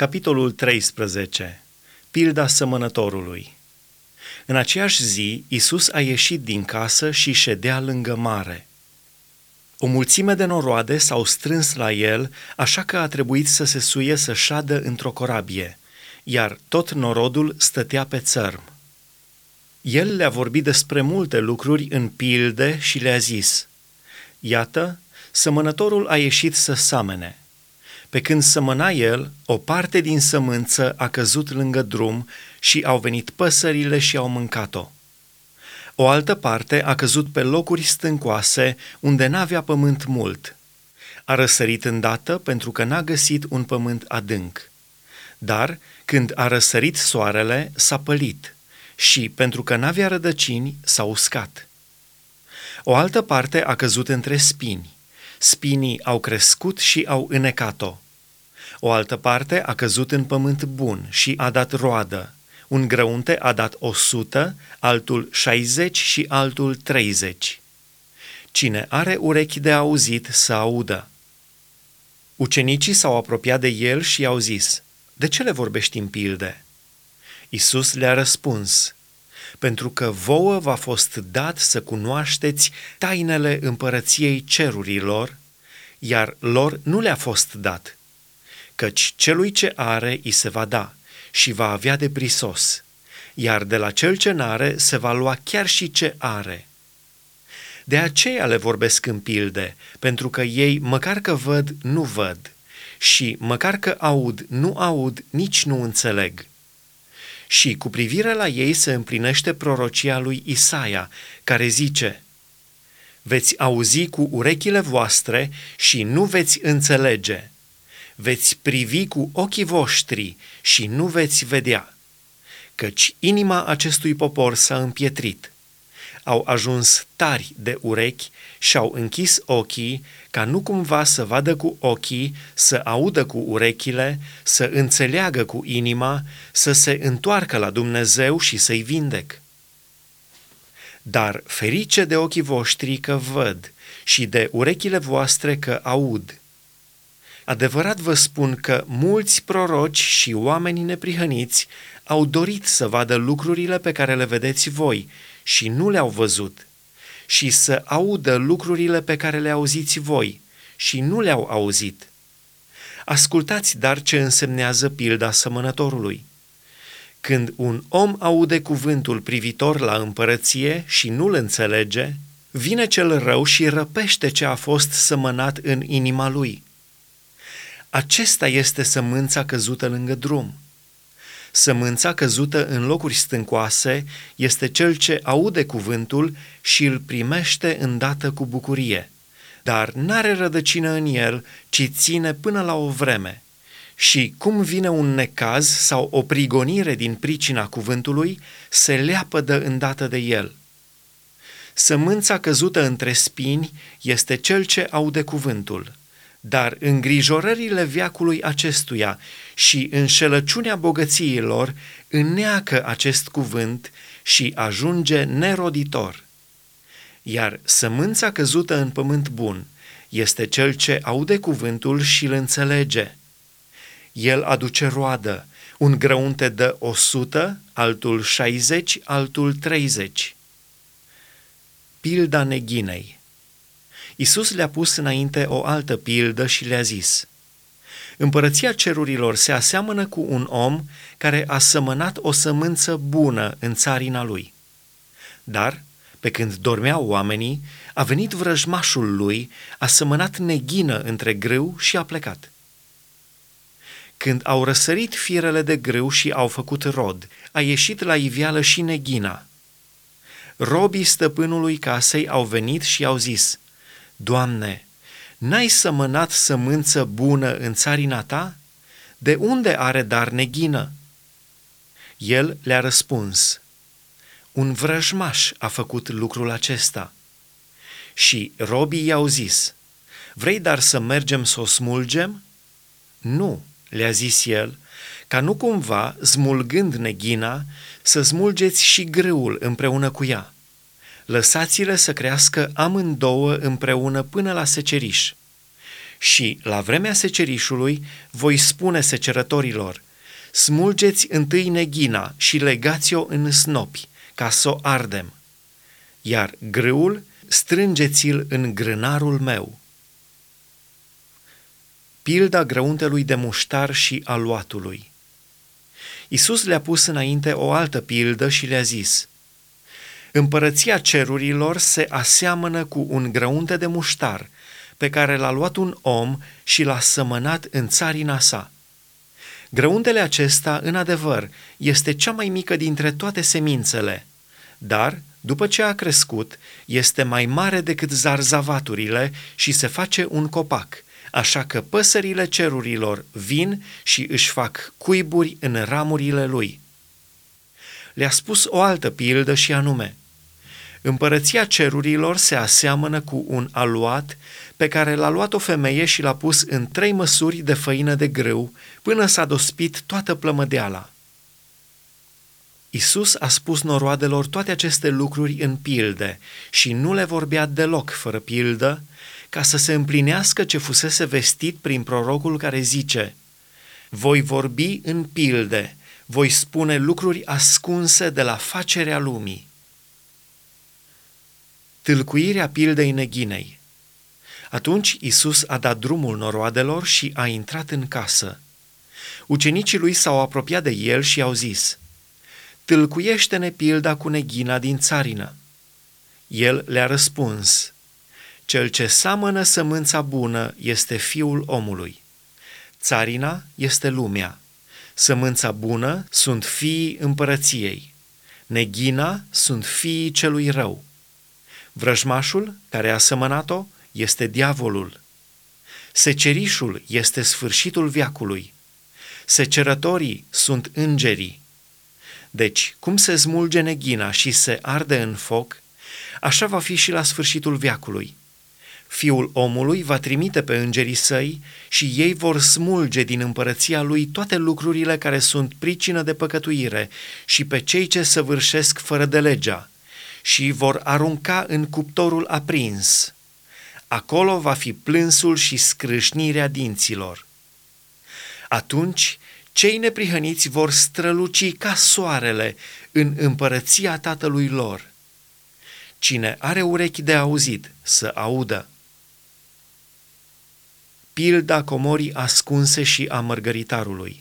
Capitolul 13. Pilda sămănătorului. În aceeași zi, Isus a ieșit din casă și ședea lângă mare. O mulțime de noroade s-au strâns la el, așa că a trebuit să se suie să șadă într-o corabie, iar tot norodul stătea pe țărm. El le-a vorbit despre multe lucruri în pilde și le-a zis, Iată, sămănătorul a ieșit să samene – pe când sămăna el, o parte din sămânță a căzut lângă drum și au venit păsările și au mâncat-o. O altă parte a căzut pe locuri stâncoase, unde n-avea pământ mult. A răsărit îndată pentru că n-a găsit un pământ adânc. Dar, când a răsărit soarele, s-a pălit și, pentru că n-avea rădăcini, s-a uscat. O altă parte a căzut între spini spinii au crescut și au înecat-o. O altă parte a căzut în pământ bun și a dat roadă. Un grăunte a dat o sută, altul șaizeci și altul treizeci. Cine are urechi de auzit să audă. Ucenicii s-au apropiat de el și i-au zis, De ce le vorbești în pilde? Isus le-a răspuns, pentru că vouă v-a fost dat să cunoașteți tainele împărăției cerurilor, iar lor nu le-a fost dat, căci celui ce are îi se va da și va avea de prisos, iar de la cel ce n-are se va lua chiar și ce are. De aceea le vorbesc în pilde, pentru că ei, măcar că văd, nu văd, și măcar că aud, nu aud, nici nu înțeleg și cu privire la ei se împlinește prorocia lui Isaia, care zice, Veți auzi cu urechile voastre și nu veți înțelege, veți privi cu ochii voștri și nu veți vedea, căci inima acestui popor s-a împietrit au ajuns tari de urechi și-au închis ochii ca nu cumva să vadă cu ochii, să audă cu urechile, să înțeleagă cu inima, să se întoarcă la Dumnezeu și să-i vindec. Dar ferice de ochii voștri că văd și de urechile voastre că aud. Adevărat vă spun că mulți proroci și oameni neprihăniți au dorit să vadă lucrurile pe care le vedeți voi și nu le-au văzut, și să audă lucrurile pe care le auziți voi și nu le-au auzit. Ascultați dar ce însemnează pilda sămănătorului. Când un om aude cuvântul privitor la împărăție și nu-l înțelege, vine cel rău și răpește ce a fost sămănat în inima lui. Acesta este sămânța căzută lângă drum – Sămânța căzută în locuri stâncoase este cel ce aude cuvântul și îl primește îndată cu bucurie, dar n-are rădăcină în el, ci ține până la o vreme. Și cum vine un necaz sau o prigonire din pricina cuvântului, se leapădă îndată de el. Sămânța căzută între spini este cel ce aude cuvântul – dar îngrijorările viacului acestuia și înșelăciunea bogățiilor înneacă acest cuvânt și ajunge neroditor. Iar sămânța căzută în pământ bun este cel ce aude cuvântul și îl înțelege. El aduce roadă, un grăunte dă o sută, altul șaizeci, altul treizeci. Pilda neghinei Isus le-a pus înainte o altă pildă și le-a zis, Împărăția cerurilor se aseamănă cu un om care a sămănat o sămânță bună în țarina lui. Dar, pe când dormeau oamenii, a venit vrăjmașul lui, a sămănat neghină între grâu și a plecat. Când au răsărit firele de grâu și au făcut rod, a ieșit la iveală și neghina. Robii stăpânului casei au venit și au zis, Doamne, n-ai sămănat sămânță bună în țarina ta? De unde are dar neghină? El le-a răspuns, un vrăjmaș a făcut lucrul acesta. Și robii i-au zis, vrei dar să mergem să o smulgem? Nu, le-a zis el, ca nu cumva, smulgând neghina, să smulgeți și grâul împreună cu ea lăsați-le să crească amândouă împreună până la seceriș. Și, la vremea secerișului, voi spune secerătorilor, smulgeți întâi neghina și legați-o în snopi, ca să o ardem, iar grâul strângeți-l în grânarul meu. Pilda grăuntelui de muștar și aluatului Isus le-a pus înainte o altă pildă și le-a zis, Împărăția cerurilor se aseamănă cu un grăunte de muștar, pe care l-a luat un om și l-a sămănat în țarina sa. Grăuntele acesta, în adevăr, este cea mai mică dintre toate semințele, dar, după ce a crescut, este mai mare decât zarzavaturile și se face un copac, așa că păsările cerurilor vin și își fac cuiburi în ramurile lui. Le-a spus o altă pildă și anume, Împărăția cerurilor se aseamănă cu un aluat pe care l-a luat o femeie și l-a pus în trei măsuri de făină de grâu până s-a dospit toată plămădeala. Isus a spus noroadelor toate aceste lucruri în pilde și nu le vorbea deloc fără pildă, ca să se împlinească ce fusese vestit prin prorocul care zice Voi vorbi în pilde, voi spune lucruri ascunse de la facerea lumii. Tâlcuirea pildei neghinei Atunci Isus a dat drumul noroadelor și a intrat în casă. Ucenicii lui s-au apropiat de el și au zis, Tâlcuiește-ne pilda cu neghina din țarină. El le-a răspuns, Cel ce samănă sămânța bună este fiul omului. Țarina este lumea. Sămânța bună sunt fiii împărăției. Neghina sunt fiii celui rău. Vrăjmașul care a sămănat-o este diavolul. Secerișul este sfârșitul viacului. Secerătorii sunt îngerii. Deci, cum se smulge neghina și se arde în foc, așa va fi și la sfârșitul viacului. Fiul omului va trimite pe îngerii săi și ei vor smulge din împărăția lui toate lucrurile care sunt pricină de păcătuire și pe cei ce săvârșesc fără de legea și vor arunca în cuptorul aprins. Acolo va fi plânsul și scrâșnirea dinților. Atunci cei neprihăniți vor străluci ca soarele în împărăția tatălui lor. Cine are urechi de auzit, să audă. Pilda comorii ascunse și a mărgăritarului.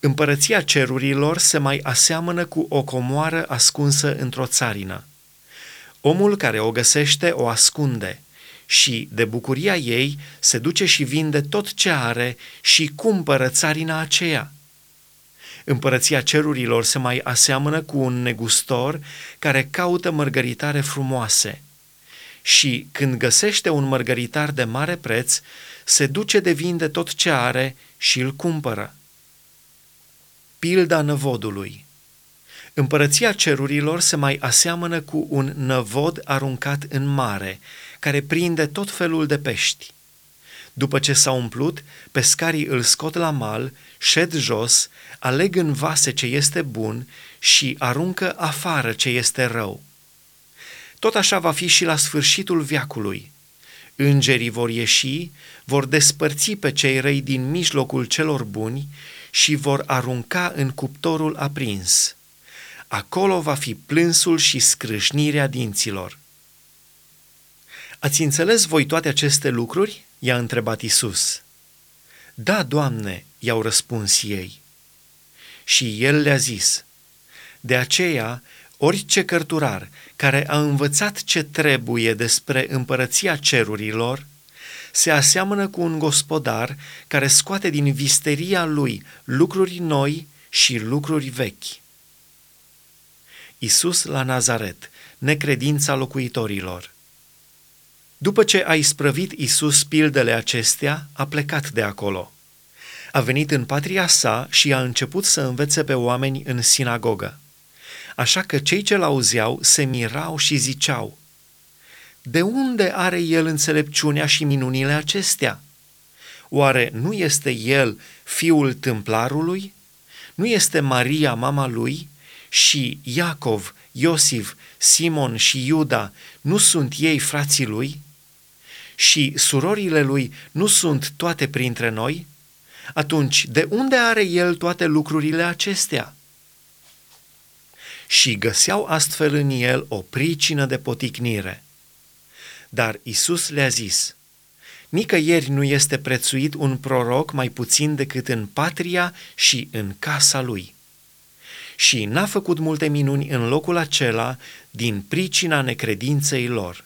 Împărăția cerurilor se mai aseamănă cu o comoară ascunsă într-o țarină. Omul care o găsește o ascunde și, de bucuria ei, se duce și vinde tot ce are și cumpără țarina aceea. Împărăția cerurilor se mai aseamănă cu un negustor care caută mărgăritare frumoase. Și, când găsește un mărgăritar de mare preț, se duce de vinde tot ce are și îl cumpără. Pilda năvodului Împărăția cerurilor se mai aseamănă cu un năvod aruncat în mare, care prinde tot felul de pești. După ce s-a umplut, pescarii îl scot la mal, șed jos, aleg în vase ce este bun și aruncă afară ce este rău. Tot așa va fi și la sfârșitul viacului. Îngerii vor ieși, vor despărți pe cei răi din mijlocul celor buni și vor arunca în cuptorul aprins. Acolo va fi plânsul și scrâșnirea dinților. Ați înțeles voi toate aceste lucruri? i-a întrebat Isus. Da, Doamne, i-au răspuns ei. Și el le-a zis, de aceea, orice cărturar care a învățat ce trebuie despre împărăția cerurilor, se aseamănă cu un gospodar care scoate din visteria lui lucruri noi și lucruri vechi. Isus la Nazaret, necredința locuitorilor. După ce a isprăvit Isus pildele acestea, a plecat de acolo. A venit în patria sa și a început să învețe pe oameni în sinagogă. Așa că cei ce l-auzeau se mirau și ziceau, De unde are el înțelepciunea și minunile acestea? Oare nu este el fiul tâmplarului? Nu este Maria mama lui? Și Iacov, Iosif, Simon și Iuda, nu sunt ei frații lui? și surorile lui nu sunt toate printre noi? Atunci, de unde are el toate lucrurile acestea? Și găseau astfel în el o pricină de poticnire. Dar Isus le-a zis, Nicăieri nu este prețuit un proroc mai puțin decât în patria și în casa lui. Și n-a făcut multe minuni în locul acela din pricina necredinței lor.